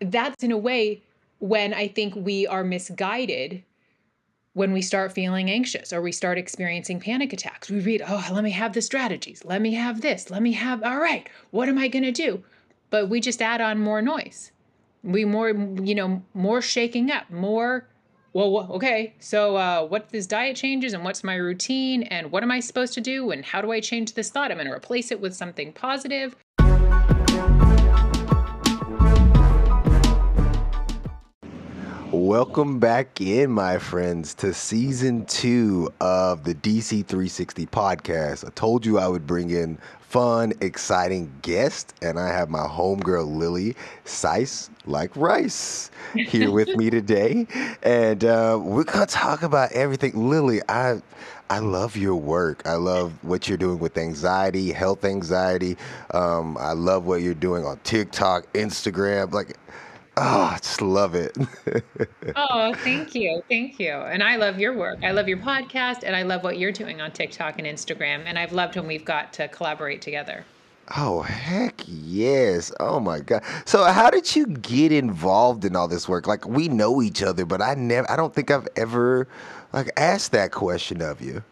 that's in a way when I think we are misguided when we start feeling anxious or we start experiencing panic attacks. We read, oh, let me have the strategies. Let me have this. Let me have, all right, what am I going to do? But we just add on more noise. We more, you know, more shaking up, more, well, okay, so uh, what this diet changes and what's my routine and what am I supposed to do and how do I change this thought? I'm going to replace it with something positive. Welcome back in, my friends, to season two of the DC 360 podcast. I told you I would bring in fun, exciting guests, and I have my homegirl Lily Sais like rice here with me today, and uh, we're gonna talk about everything. Lily, I. I love your work. I love what you're doing with anxiety, health anxiety. Um, I love what you're doing on TikTok, Instagram. Like, Oh, I just love it. oh, thank you. Thank you. And I love your work. I love your podcast and I love what you're doing on TikTok and Instagram. And I've loved when we've got to collaborate together. Oh, heck yes. Oh my God. So how did you get involved in all this work? Like we know each other, but I never I don't think I've ever like asked that question of you.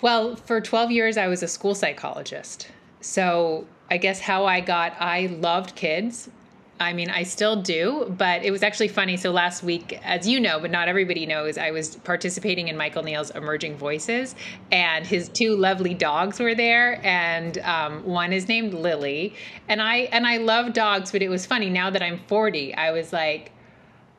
Well, for 12 years I was a school psychologist. So I guess how I got I loved kids I mean, I still do, but it was actually funny. So last week, as you know, but not everybody knows, I was participating in Michael Neill's Emerging Voices, and his two lovely dogs were there, and um, one is named Lily, and I and I love dogs, but it was funny. Now that I'm 40, I was like,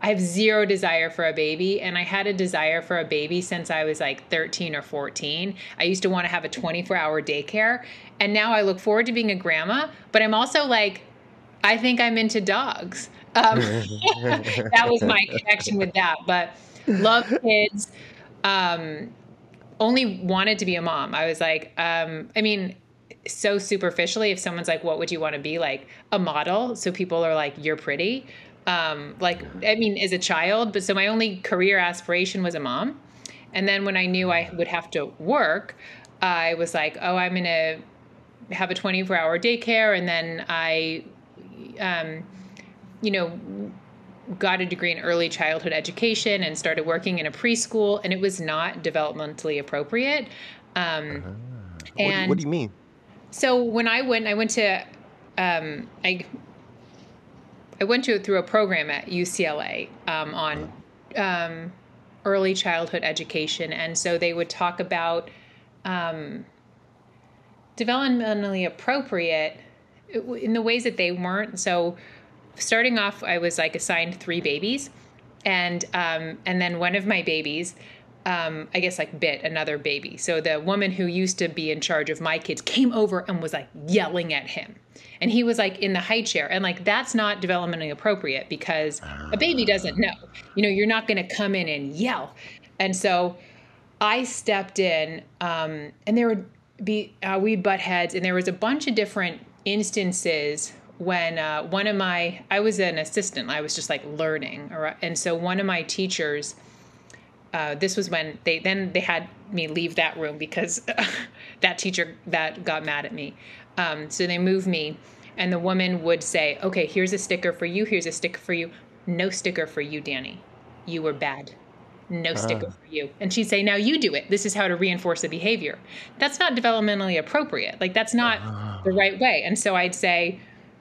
I have zero desire for a baby, and I had a desire for a baby since I was like 13 or 14. I used to want to have a 24 hour daycare, and now I look forward to being a grandma, but I'm also like I think I'm into dogs. Um, that was my connection with that. But love kids. Um, only wanted to be a mom. I was like, um, I mean, so superficially, if someone's like, "What would you want to be?" Like a model, so people are like, "You're pretty." Um, like, I mean, as a child, but so my only career aspiration was a mom. And then when I knew I would have to work, I was like, "Oh, I'm gonna have a 24 hour daycare," and then I um, you know, got a degree in early childhood education and started working in a preschool, and it was not developmentally appropriate. Um, uh-huh. And what do you mean? So when I went, I went to, um, I, I went to through a program at UCLA um, on um, early childhood education, and so they would talk about um, developmentally appropriate in the ways that they weren't. So starting off, I was like assigned three babies, and um, and then one of my babies. Um, I guess like bit another baby. So the woman who used to be in charge of my kids came over and was like yelling at him. And he was like in the high chair. And like that's not developmentally appropriate because a baby doesn't know. You know, you're not going to come in and yell. And so I stepped in um, and there would be, uh, we'd butt heads and there was a bunch of different instances when uh, one of my i was an assistant. I was just like learning and so one of my teachers uh, this was when they then they had me leave that room because that teacher that got mad at me. Um, so they moved me and the woman would say okay here's a sticker for you here's a sticker for you. No sticker for you danny. You were bad no uh-huh. sticker for you. And she'd say, now you do it. This is how to reinforce the behavior. That's not developmentally appropriate. Like, that's not uh-huh. the right way. And so I'd say,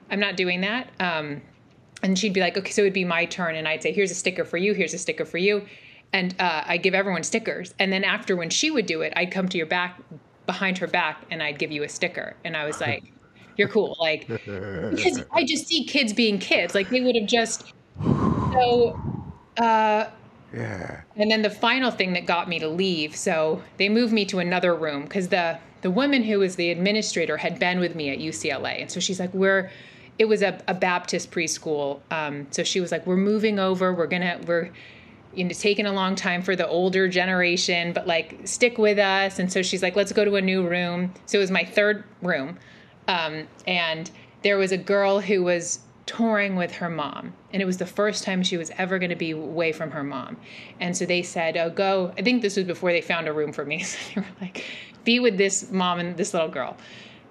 I'm not doing that. Um, and she'd be like, okay, so it'd be my turn. And I'd say, here's a sticker for you. Here's a sticker for you. And uh, I give everyone stickers. And then after, when she would do it, I'd come to your back, behind her back, and I'd give you a sticker. And I was like, you're cool. Like, because I just see kids being kids. Like, they would have just, so, uh, yeah. And then the final thing that got me to leave, so they moved me to another room because the the woman who was the administrator had been with me at UCLA, and so she's like, "We're." It was a, a Baptist preschool, um, so she was like, "We're moving over. We're gonna we're." you know, taking a long time for the older generation, but like stick with us. And so she's like, let's go to a new room. So it was my third room. Um, and there was a girl who was touring with her mom. And it was the first time she was ever going to be away from her mom. And so they said, Oh, go. I think this was before they found a room for me. So they were like, Be with this mom and this little girl.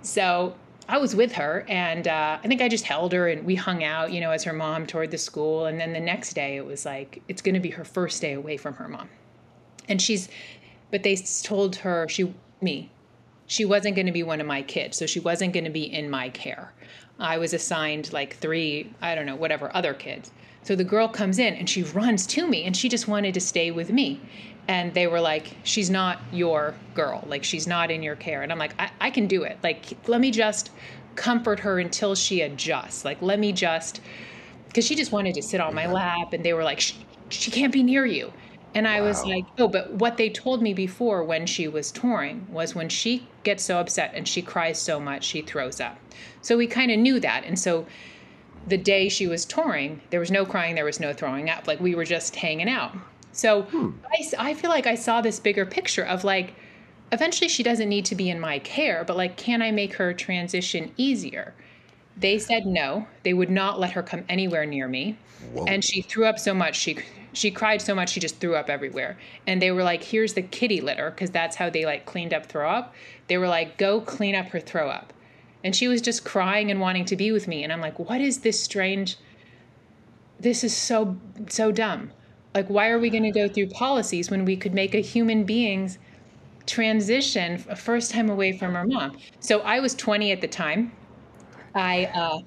So I was with her, and uh, I think I just held her and we hung out, you know, as her mom toured the school. And then the next day, it was like it's going to be her first day away from her mom, and she's, but they told her she me, she wasn't going to be one of my kids, so she wasn't going to be in my care. I was assigned like three, I don't know, whatever other kids. So the girl comes in and she runs to me and she just wanted to stay with me. And they were like, she's not your girl. Like, she's not in your care. And I'm like, I, I can do it. Like, let me just comfort her until she adjusts. Like, let me just, because she just wanted to sit on my lap. And they were like, she, she can't be near you. And I wow. was like, oh, but what they told me before when she was touring was when she gets so upset and she cries so much, she throws up. So we kind of knew that. And so the day she was touring, there was no crying, there was no throwing up. Like we were just hanging out. So hmm. I, I feel like I saw this bigger picture of like, eventually she doesn't need to be in my care, but like, can I make her transition easier? They said no. They would not let her come anywhere near me. Whoa. And she threw up so much she she cried so much she just threw up everywhere. And they were like, "Here's the kitty litter," because that's how they like cleaned up throw up. They were like, "Go clean up her throw up." And she was just crying and wanting to be with me. And I'm like, "What is this strange? This is so so dumb. Like, why are we going to go through policies when we could make a human being's transition a first time away from her mom?" So I was 20 at the time. I uh,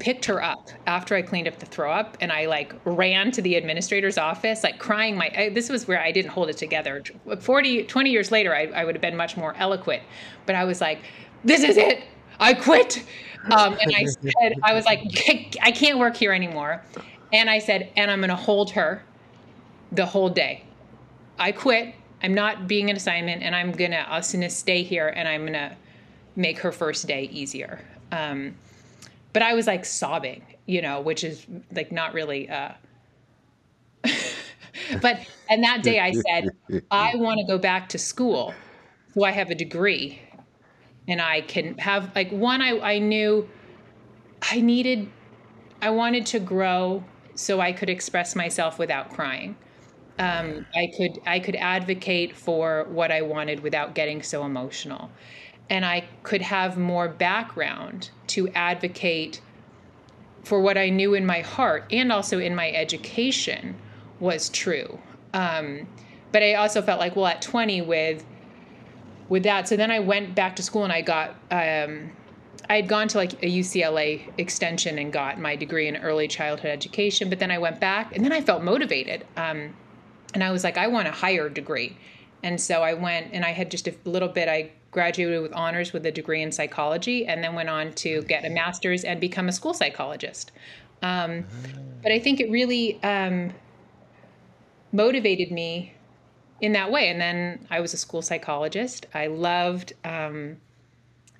picked her up after I cleaned up the throw up and I like ran to the administrator's office, like crying my, I, this was where I didn't hold it together. 40, 20 years later, I, I would have been much more eloquent, but I was like, this is it. I quit. Um, and I said, I was like, I can't work here anymore. And I said, and I'm going to hold her the whole day. I quit. I'm not being an assignment and I'm going to, I'm going to stay here and I'm going to make her first day easier. Um, but I was like sobbing, you know, which is like not really. Uh... but and that day I said, I want to go back to school, so I have a degree, and I can have like one. I I knew I needed, I wanted to grow so I could express myself without crying. Um, I could I could advocate for what I wanted without getting so emotional and I could have more background to advocate for what I knew in my heart and also in my education was true. Um, but I also felt like, well, at 20 with with that, so then I went back to school and I got um, I had gone to like a UCLA extension and got my degree in early childhood education. But then I went back and then I felt motivated, um, and I was like, I want a higher degree. And so I went and I had just a little bit. I graduated with honors with a degree in psychology, and then went on to get a master's and become a school psychologist. Um, but I think it really um, motivated me in that way. And then I was a school psychologist. I loved. Um,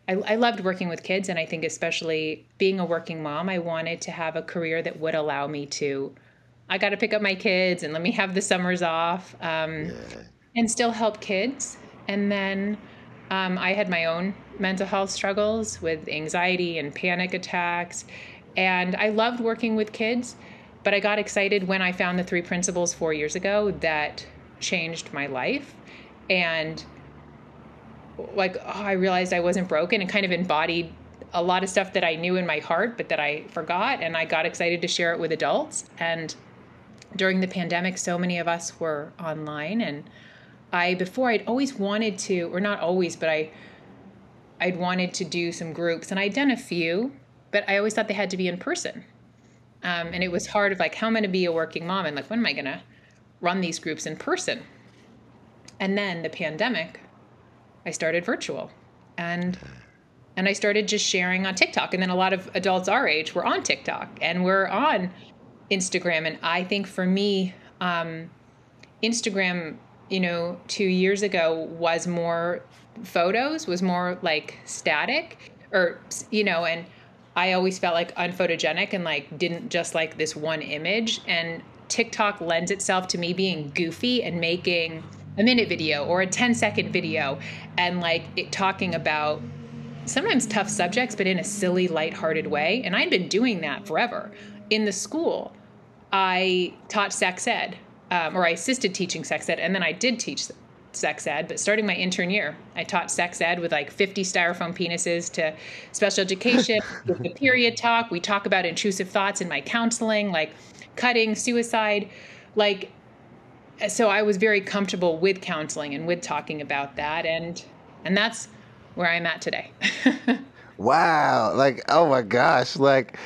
I, I loved working with kids, and I think especially being a working mom, I wanted to have a career that would allow me to. I got to pick up my kids and let me have the summers off, um, yeah. and still help kids. And then um, I had my own mental health struggles with anxiety and panic attacks. And I loved working with kids, but I got excited when I found the three principles four years ago that changed my life. And like, oh, I realized I wasn't broken and kind of embodied a lot of stuff that I knew in my heart, but that I forgot. And I got excited to share it with adults. And during the pandemic, so many of us were online and I before I'd always wanted to, or not always, but I I'd wanted to do some groups, and I'd done a few, but I always thought they had to be in person. Um, and it was hard of like, how am I going to be a working mom, and like, when am I going to run these groups in person? And then the pandemic, I started virtual, and and I started just sharing on TikTok. And then a lot of adults our age were on TikTok, and we're on Instagram. And I think for me, um, Instagram you know, two years ago was more photos, was more like static, or, you know, and I always felt like unphotogenic and like didn't just like this one image. And TikTok lends itself to me being goofy and making a minute video or a 10 second video and like it talking about sometimes tough subjects, but in a silly, lighthearted way. And I'd been doing that forever. In the school, I taught sex ed um, or I assisted teaching sex ed, and then I did teach sex ed, but starting my intern year, I taught sex ed with like 50 styrofoam penises to special education, with the period talk. We talk about intrusive thoughts in my counseling, like cutting, suicide, like so I was very comfortable with counseling and with talking about that and and that's where I'm at today. Wow, like oh my gosh, like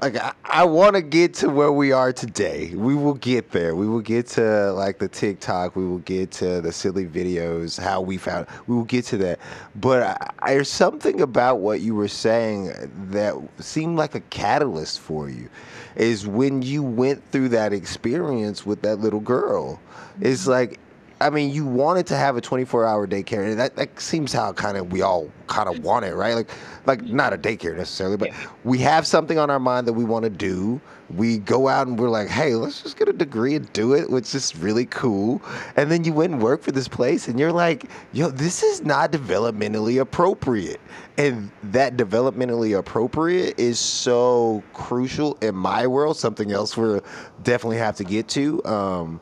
like I, I want to get to where we are today. We will get there. We will get to like the TikTok. We will get to the silly videos. How we found. We will get to that. But I, there's something about what you were saying that seemed like a catalyst for you. Is when you went through that experience with that little girl. It's mm-hmm. like I mean, you wanted to have a 24 hour daycare, and that, that seems how kind of we all kind of want it, right? Like, like not a daycare necessarily, but yeah. we have something on our mind that we want to do. We go out and we're like, hey, let's just get a degree and do it, which is really cool. And then you went and work for this place, and you're like, yo, this is not developmentally appropriate. And that developmentally appropriate is so crucial in my world, something else we'll definitely have to get to. Um,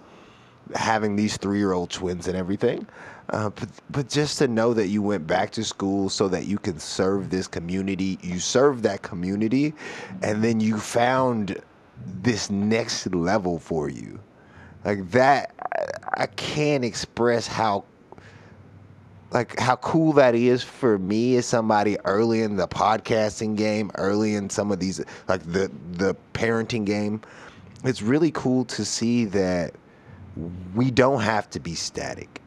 having these three year old twins and everything. Uh, but, but just to know that you went back to school so that you can serve this community, you serve that community, and then you found this next level for you. Like that, I, I can't express how like how cool that is for me as somebody early in the podcasting game, early in some of these like the the parenting game. It's really cool to see that we don't have to be static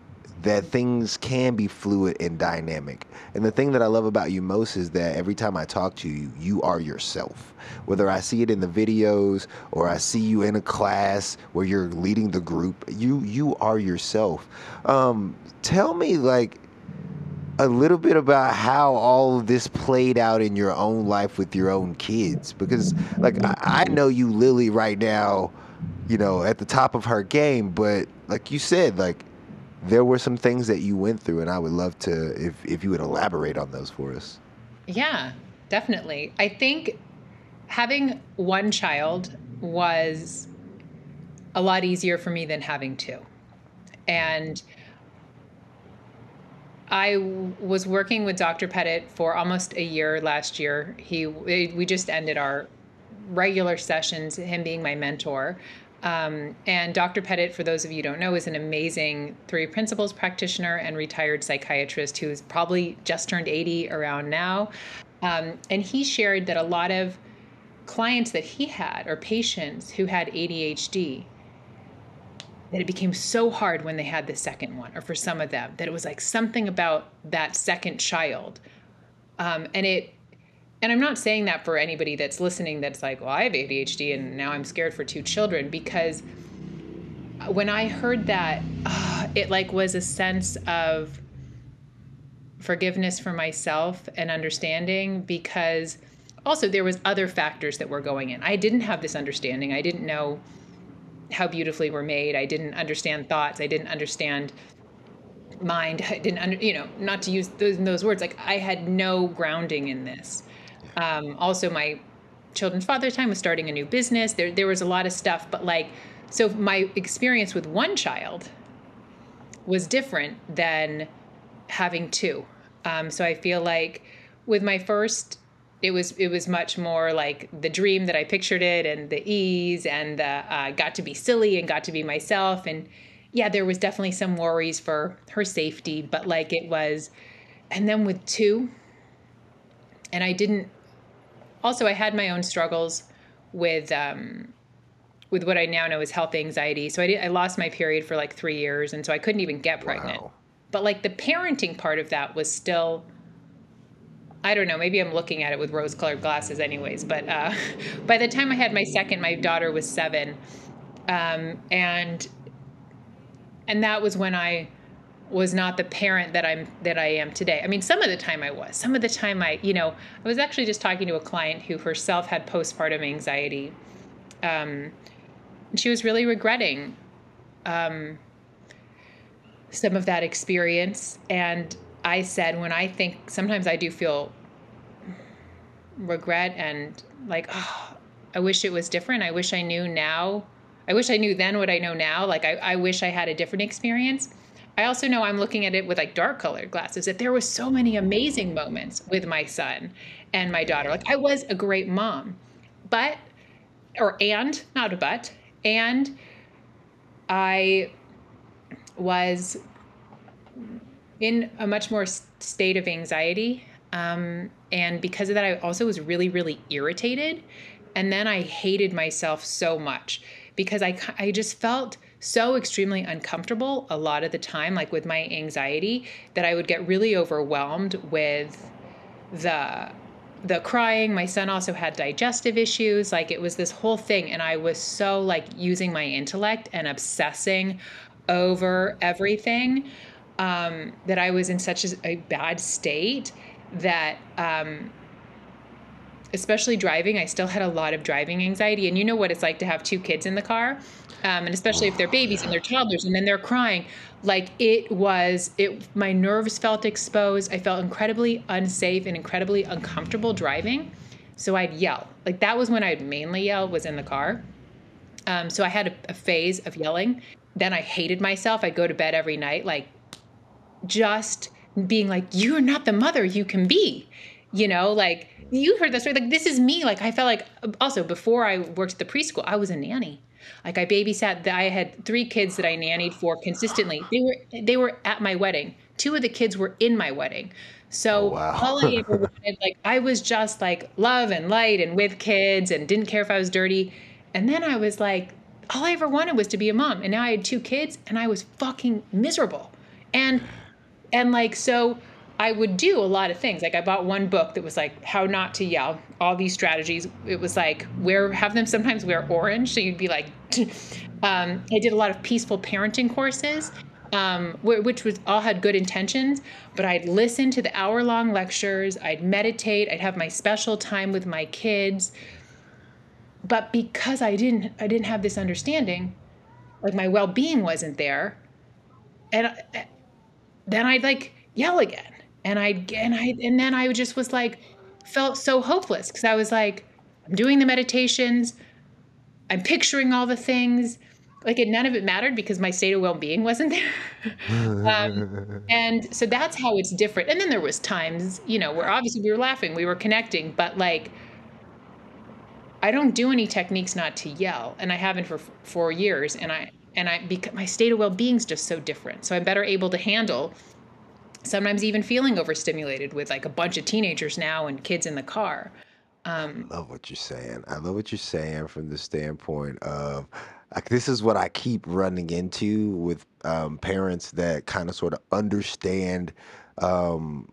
that things can be fluid and dynamic. And the thing that I love about you most is that every time I talk to you, you are yourself. Whether I see it in the videos or I see you in a class where you're leading the group, you you are yourself. Um, tell me like a little bit about how all of this played out in your own life with your own kids because like I, I know you Lily right now you know, at the top of her game. But like you said, like there were some things that you went through, and I would love to if if you would elaborate on those for us. Yeah, definitely. I think having one child was a lot easier for me than having two, and. I was working with Dr. Pettit for almost a year last year. He we just ended our regular sessions, him being my mentor. Um, and Dr. Pettit, for those of you who don't know, is an amazing three principles practitioner and retired psychiatrist who's probably just turned 80 around now. Um, and he shared that a lot of clients that he had or patients who had ADHD that it became so hard when they had the second one, or for some of them, that it was like something about that second child. Um, and it and I'm not saying that for anybody that's listening that's like, well, I have ADHD and now I'm scared for two children because when I heard that, uh, it like was a sense of forgiveness for myself and understanding because also there was other factors that were going in. I didn't have this understanding. I didn't know how beautifully we're made. I didn't understand thoughts. I didn't understand mind. I didn't under, you know, not to use those, those words. Like I had no grounding in this. Um, also, my children's father time was starting a new business. There, there was a lot of stuff, but like, so my experience with one child was different than having two. Um, so I feel like with my first, it was it was much more like the dream that I pictured it, and the ease, and the uh, got to be silly and got to be myself, and yeah, there was definitely some worries for her safety, but like it was, and then with two, and I didn't also I had my own struggles with um, with what I now know is health anxiety. So I did, I lost my period for like three years, and so I couldn't even get pregnant. Wow. But like the parenting part of that was still. I don't know. Maybe I'm looking at it with rose-colored glasses, anyways. But uh, by the time I had my second, my daughter was seven, um, and and that was when I was not the parent that I'm that I am today. I mean, some of the time I was. Some of the time I, you know, I was actually just talking to a client who herself had postpartum anxiety. Um, she was really regretting um, some of that experience, and I said, when I think sometimes I do feel regret and like, oh, I wish it was different. I wish I knew now. I wish I knew then what I know now. Like I, I wish I had a different experience I also know I'm looking at it with like dark colored glasses that there was so many amazing moments with my son and my daughter. Like I was a great mom. But or and not a but and I was in a much more state of anxiety. Um, and because of that, I also was really, really irritated. And then I hated myself so much because I, I just felt so extremely uncomfortable a lot of the time, like with my anxiety, that I would get really overwhelmed with the the crying. My son also had digestive issues. Like it was this whole thing and i was so like using my intellect and obsessing over everything um, that i was in such a, a bad state that um, especially driving i still had a lot of driving anxiety. And you know what it's like to have two kids in the car um, and especially if they're babies and they're toddlers and then they're crying. Like it was it my nerves felt exposed. I felt incredibly unsafe and incredibly uncomfortable driving. So i'd yell. Like that was when i'd mainly yell was in the car. Um, so i had a, a phase of yelling. Then i hated myself. I'd go to bed every night like just being like you're not the mother you can be you know like you heard that story like this is me like i felt like also before i worked at the preschool i was a nanny like I babysat. I had three kids that I nannied for consistently. They were they were at my wedding. Two of the kids were in my wedding. So oh, wow. all I ever wanted, like I was just like love and light and with kids and didn't care if I was dirty. And then I was like, all I ever wanted was to be a mom. And now I had two kids and I was fucking miserable. And and like so I would do a lot of things. Like I bought one book that was like how not to yell, all these strategies. It was like wear have them sometimes wear orange, so you'd be like. um, I did a lot of peaceful parenting courses, um, which was all had good intentions. But I'd listen to the hour long lectures. I'd meditate. I'd have my special time with my kids. But because I didn't, I didn't have this understanding, like my well being wasn't there, and then I'd like yell again and I and I and then I just was like felt so hopeless because I was like I'm doing the meditations, I'm picturing all the things, like it none of it mattered because my state of well-being wasn't there. um, and so that's how it's different. And then there was times, you know, where obviously we were laughing, we were connecting, but like I don't do any techniques not to yell, and I haven't for four years, and I and I because my state of well-being is just so different, so I'm better able to handle sometimes even feeling overstimulated with like a bunch of teenagers now and kids in the car. Um, I love what you're saying. I love what you're saying from the standpoint of like this is what I keep running into with um, parents that kind of sort of understand um,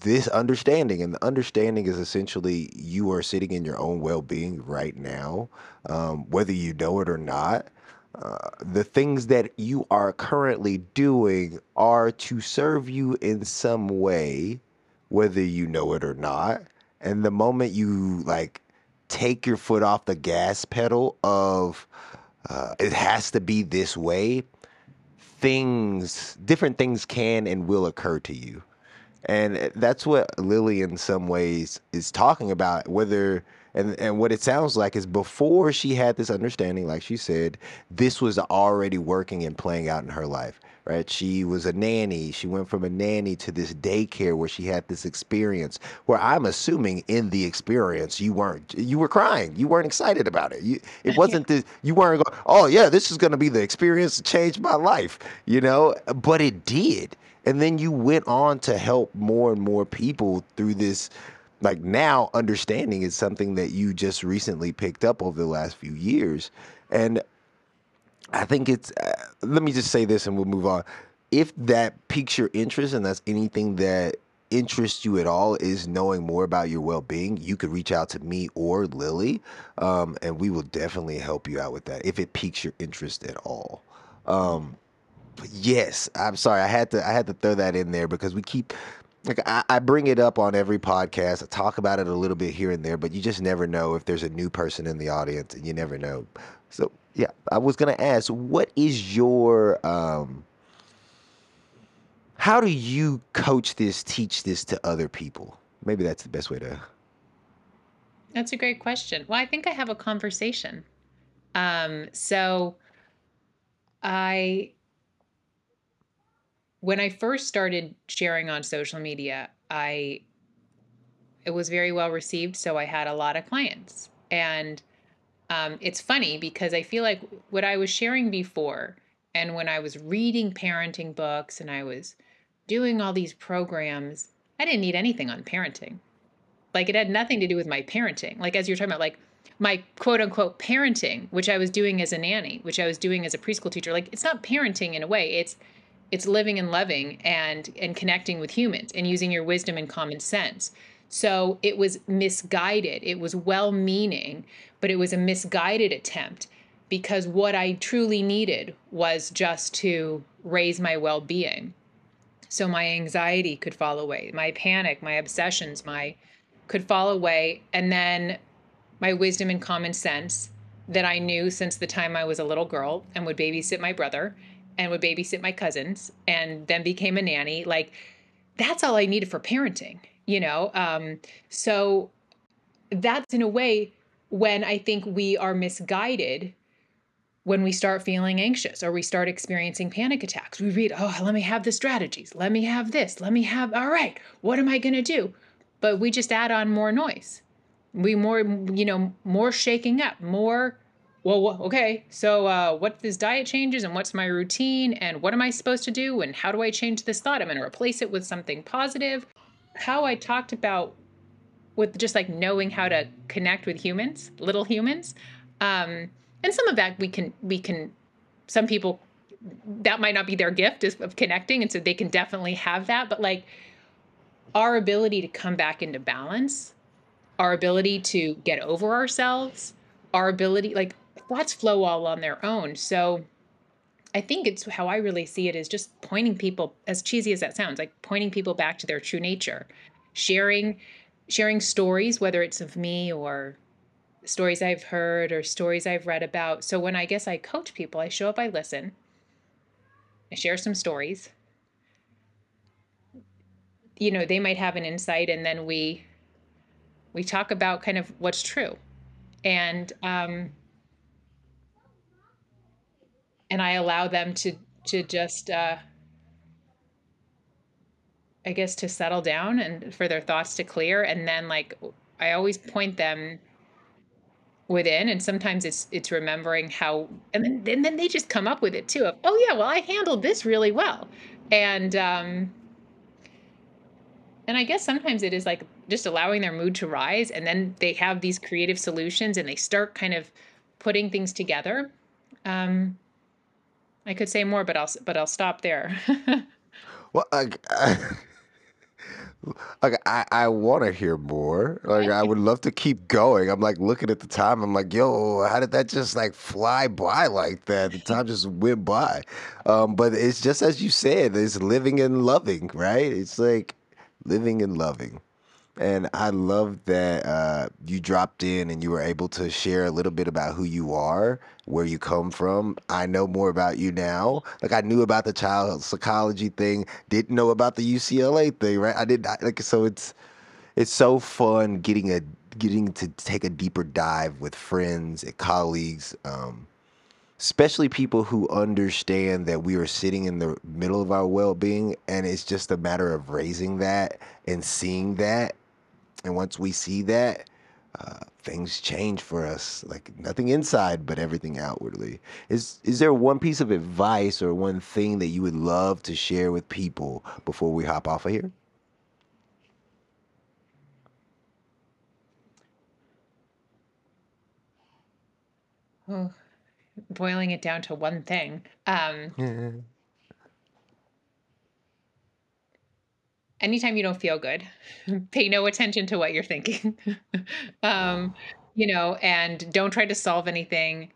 this understanding, and the understanding is essentially you are sitting in your own well-being right now, um, whether you know it or not. The things that you are currently doing are to serve you in some way, whether you know it or not. And the moment you like take your foot off the gas pedal of uh, it has to be this way, things, different things can and will occur to you. And eh, that's what Lily, in some ways, is talking about. Whether and and what it sounds like is before she had this understanding, like she said, this was already working and playing out in her life. Right? She was a nanny. She went from a nanny to this daycare where she had this experience. Where I'm assuming in the experience you weren't, you were crying. You weren't excited about it. You, it wasn't the, you weren't going, oh yeah, this is going to be the experience that changed my life. You know, but it did and then you went on to help more and more people through this like now understanding is something that you just recently picked up over the last few years. And i think it's uh, let me just say this and we'll move on. If that piques your interest and that's anything that interests you at all is knowing more about your well-being you could reach out to me or lily um, and we will definitely help you out with that if it piques your interest at all. Um, yes, I'm sorry. I had to I had to throw that in there because we keep like I, I, bring it up on every podcast. I talk about it a little bit here and there, but you just never know if there's a new person in the audience, and you never know. So yeah, I was gonna ask, what is your um, how do you coach this, teach this to other people? Maybe that's the best way to. That's a great question. Well, I think I have a conversation. Um, so I when I first started sharing on social media, I it was very well received, so I had a lot of clients. And um, it's funny because I feel like what I was sharing before, and when I was reading parenting books and I was doing all these programs, I didn't need anything on parenting. Like it had nothing to do with my parenting. Like as you're talking about, like my quote unquote parenting, which I was doing as a nanny, which I was doing as a preschool teacher. Like it's not parenting in a way. It's it's living and loving and and connecting with humans and using your wisdom and common sense. So it was misguided. It was well meaning, but it was a misguided attempt because what I truly needed was just to raise my well being. So my anxiety could fall away, my panic, my obsessions, my could fall away. And then my wisdom and common sense that I knew since the time I was a little girl and would babysit my brother and would babysit my cousins and then became a nanny. Like that's all I needed for parenting, you know? Um, so that's in a way when I think we are misguided when we start feeling anxious or we start experiencing panic attacks. We read, oh, let me have the strategies. Let me have this. Let me have, all right, what am I going to do? But we just add on more noise. We more, you know, more shaking up, more well, okay, so uh, what this diet changes and what's my routine and what am I supposed to do and how do I change this thought? I'm going to replace it with something positive. How I talked about with just like knowing how to connect with humans, little humans, um, and some of that we can we can. Some people that might not be their gift is of connecting, and so they can definitely have that. But like our ability to come back into balance, our ability to get over ourselves, our ability like thoughts flow all on their own. So I think it's how I really see it is just pointing people, as cheesy as that sounds, like pointing people back to their true nature, sharing, sharing stories, whether it's of me or stories I've heard or stories I've read about. So when I guess I coach people, I show up, I listen, I share some stories. You know, they might have an insight, and then we we talk about kind of what's true, and um, and I allow them to to just uh, I guess to settle down and for their thoughts to clear. And then like I always point them within and sometimes it's it's remembering how and then and then they just come up with it too of oh yeah well I handled this really well. And um and I guess sometimes it is like just allowing their mood to rise and then they have these creative solutions and they start kind of putting things together. Um I could say more, but I'll but I'll stop there. well, I, like I, I want to hear more. Like I would love to keep going. I'm like looking at the time. I'm like, yo, how did that just like fly by like that? The time just went by. Um, but it's just as you said. It's living and loving, right? It's like living and loving. And I love that uh, you dropped in and you were able to share a little bit about who you are, where you come from. I know more about you now. Like I knew about the child psychology thing, didn't know about the UCLA thing, right? I did not like so it's it's so fun getting a getting to take a deeper dive with friends and colleagues. Um, especially people who understand that we are sitting in the middle of our well-being and it's just a matter of raising that and seeing that and once we see that, uh, things change for us. Like nothing inside, but everything outwardly. Is is there one piece of advice or one thing that you would love to share with people before we hop off of here? Oh, boiling it down to one thing. Um, anytime you don't feel good, pay no attention to what you're thinking. um, you know, and don't try to solve anything.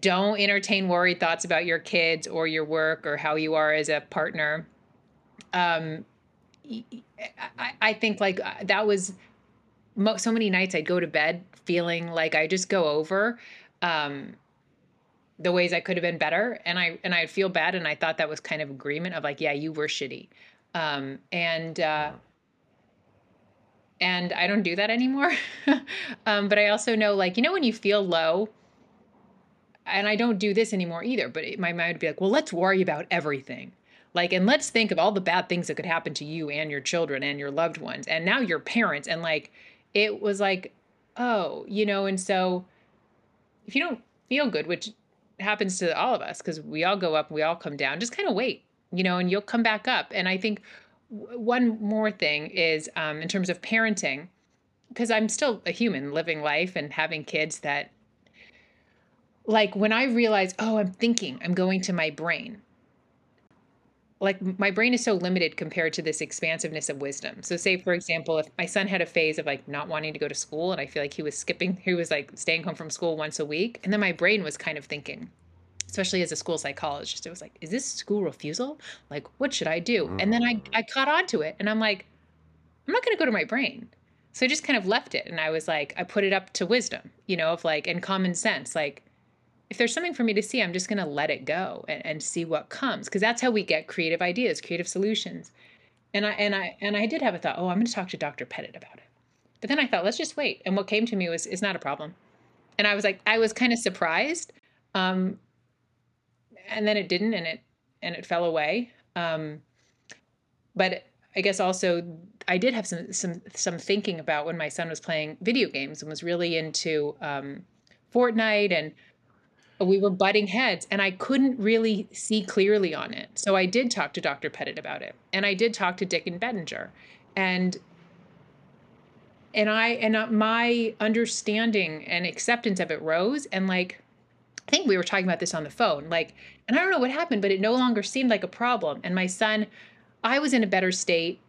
Don't entertain worried thoughts about your kids or your work or how you are as a partner. Um, I, I think like uh, that was so many nights I'd go to bed feeling like I just go over um, the ways I could have been better, and I and I'd feel bad, and I thought that was kind of agreement of like, yeah, you were shitty. Um, and uh, and I don't do that anymore. um, but I also know, like, you know, when you feel low, and I don't do this anymore either. But it, my mind would be like, well, let's worry about everything. Like, and let's think of all the bad things that could happen to you and your children and your loved ones. And now your parents. And like, it was like, oh, you know, and so if you don't feel good, which happens to all of us because we all go up, we all come down, just kind of wait, you know, and you'll come back up. And I think one more thing is um, in terms of parenting, because I'm still a human living life and having kids that, like, when I realize, oh, I'm thinking, I'm going to my brain. Like, my brain is so limited compared to this expansiveness of wisdom. So, say, for example, if my son had a phase of like not wanting to go to school and I feel like he was skipping, he was like staying home from school once a week. And then my brain was kind of thinking, especially as a school psychologist, it was like, is this school refusal? Like, what should I do? And then I, I caught on to it and I'm like, I'm not going to go to my brain. So I just kind of left it. And I was like, I put it up to wisdom, you know, of like, and common sense. Like, if there's something for me to see, I'm just going to let it go and, and see what comes. Cause that's how we get creative ideas, creative solutions. And I, and I, and I did have a thought, oh, I'm going to talk to Dr. Pettit about it. But then I thought, let's just wait. And what came to me was, is not a problem. And I was like, I was kind of surprised. Um, and then it didn't, and it, and it fell away. Um, but I guess also I did have some some some thinking about when my son was playing video games and was really into um, Fortnite and we were butting heads and I couldn't really see clearly on it. So I did talk to Dr. Pettit about it. And I did talk to Dicken Bettinger. And and I and uh, my understanding and acceptance of it rose and like I think we were talking about this on the phone. Like and I don't know what happened, but it no longer seemed like a problem. And my son I was in a better state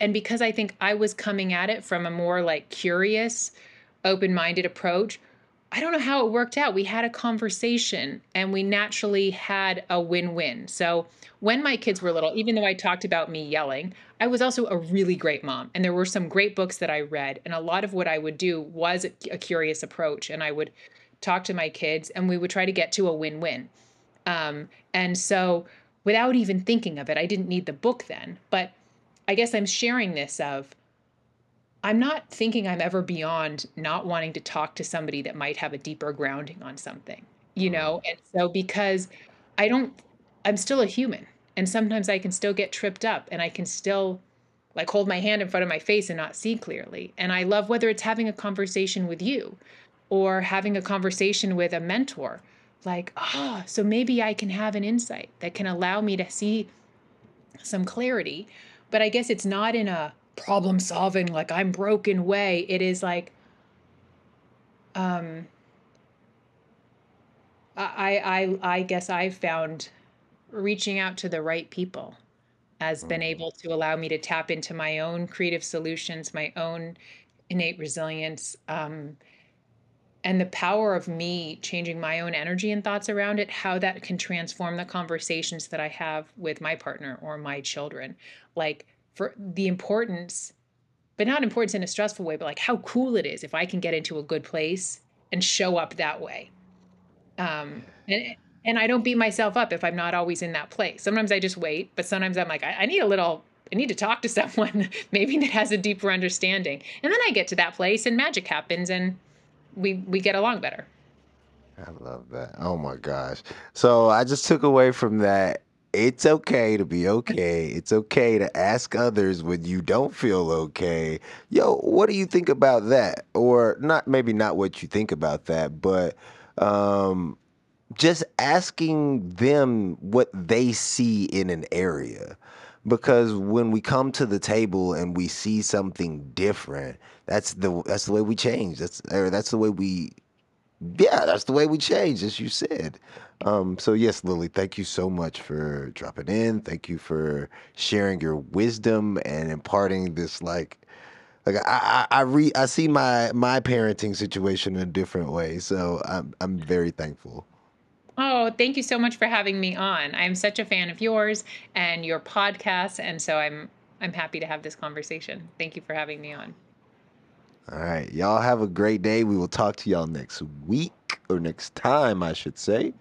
and because I think I was coming at it from a more like curious, open-minded approach, I don't know how it worked out. We had a conversation and we naturally had a win win. So, when my kids were little, even though I talked about me yelling, I was also a really great mom. And there were some great books that I read. And a lot of what I would do was a curious approach. And I would talk to my kids and we would try to get to a win win. Um, and so, without even thinking of it, I didn't need the book then. But I guess I'm sharing this of I'm not thinking I'm ever beyond not wanting to talk to somebody that might have a deeper grounding on something, you know? And so because I don't, I'm still a human and sometimes I can still get tripped up and I can still like hold my hand in front of my face and not see clearly. And I love whether it's having a conversation with you or having a conversation with a mentor, like, ah, oh, so maybe I can have an insight that can allow me to see some clarity. But I guess it's not in a, problem solving like i'm broken way it is like um i i i guess i've found reaching out to the right people has been mm-hmm. able to allow me to tap into my own creative solutions my own innate resilience um and the power of me changing my own energy and thoughts around it, how that can transform the conversations that I have with my partner or my children. Like for the importance, but not importance in a stressful way, but like how cool it is if I can get into a good place and show up that way. Um, and and I don't beat myself up if I'm not always in that place. Sometimes I just wait, but sometimes I'm like, I, I need a little, I need to talk to someone maybe that has a deeper understanding. And then I get to that place and magic happens and we we get along better. I love that. Oh my gosh. So I just took away from that it's okay to be okay. It's okay to ask others when you don't feel okay. Yo, what do you think about that? Or not maybe not what you think about that, but um just asking them what they see in an area. Because when we come to the table and we see something different, that's the that's the way we change. That's or that's the way we yeah, that's the way we change, as you said. Um, so yes, Lily, thank you so much for dropping in. Thank you for sharing your wisdom and imparting this like like I, I, I re I see my my parenting situation in a different way. So I'm I'm very thankful. Oh, thank you so much for having me on. I'm such a fan of yours and your podcast, and so I'm I'm happy to have this conversation. Thank you for having me on. All right, y'all have a great day. We will talk to y'all next week or next time, I should say.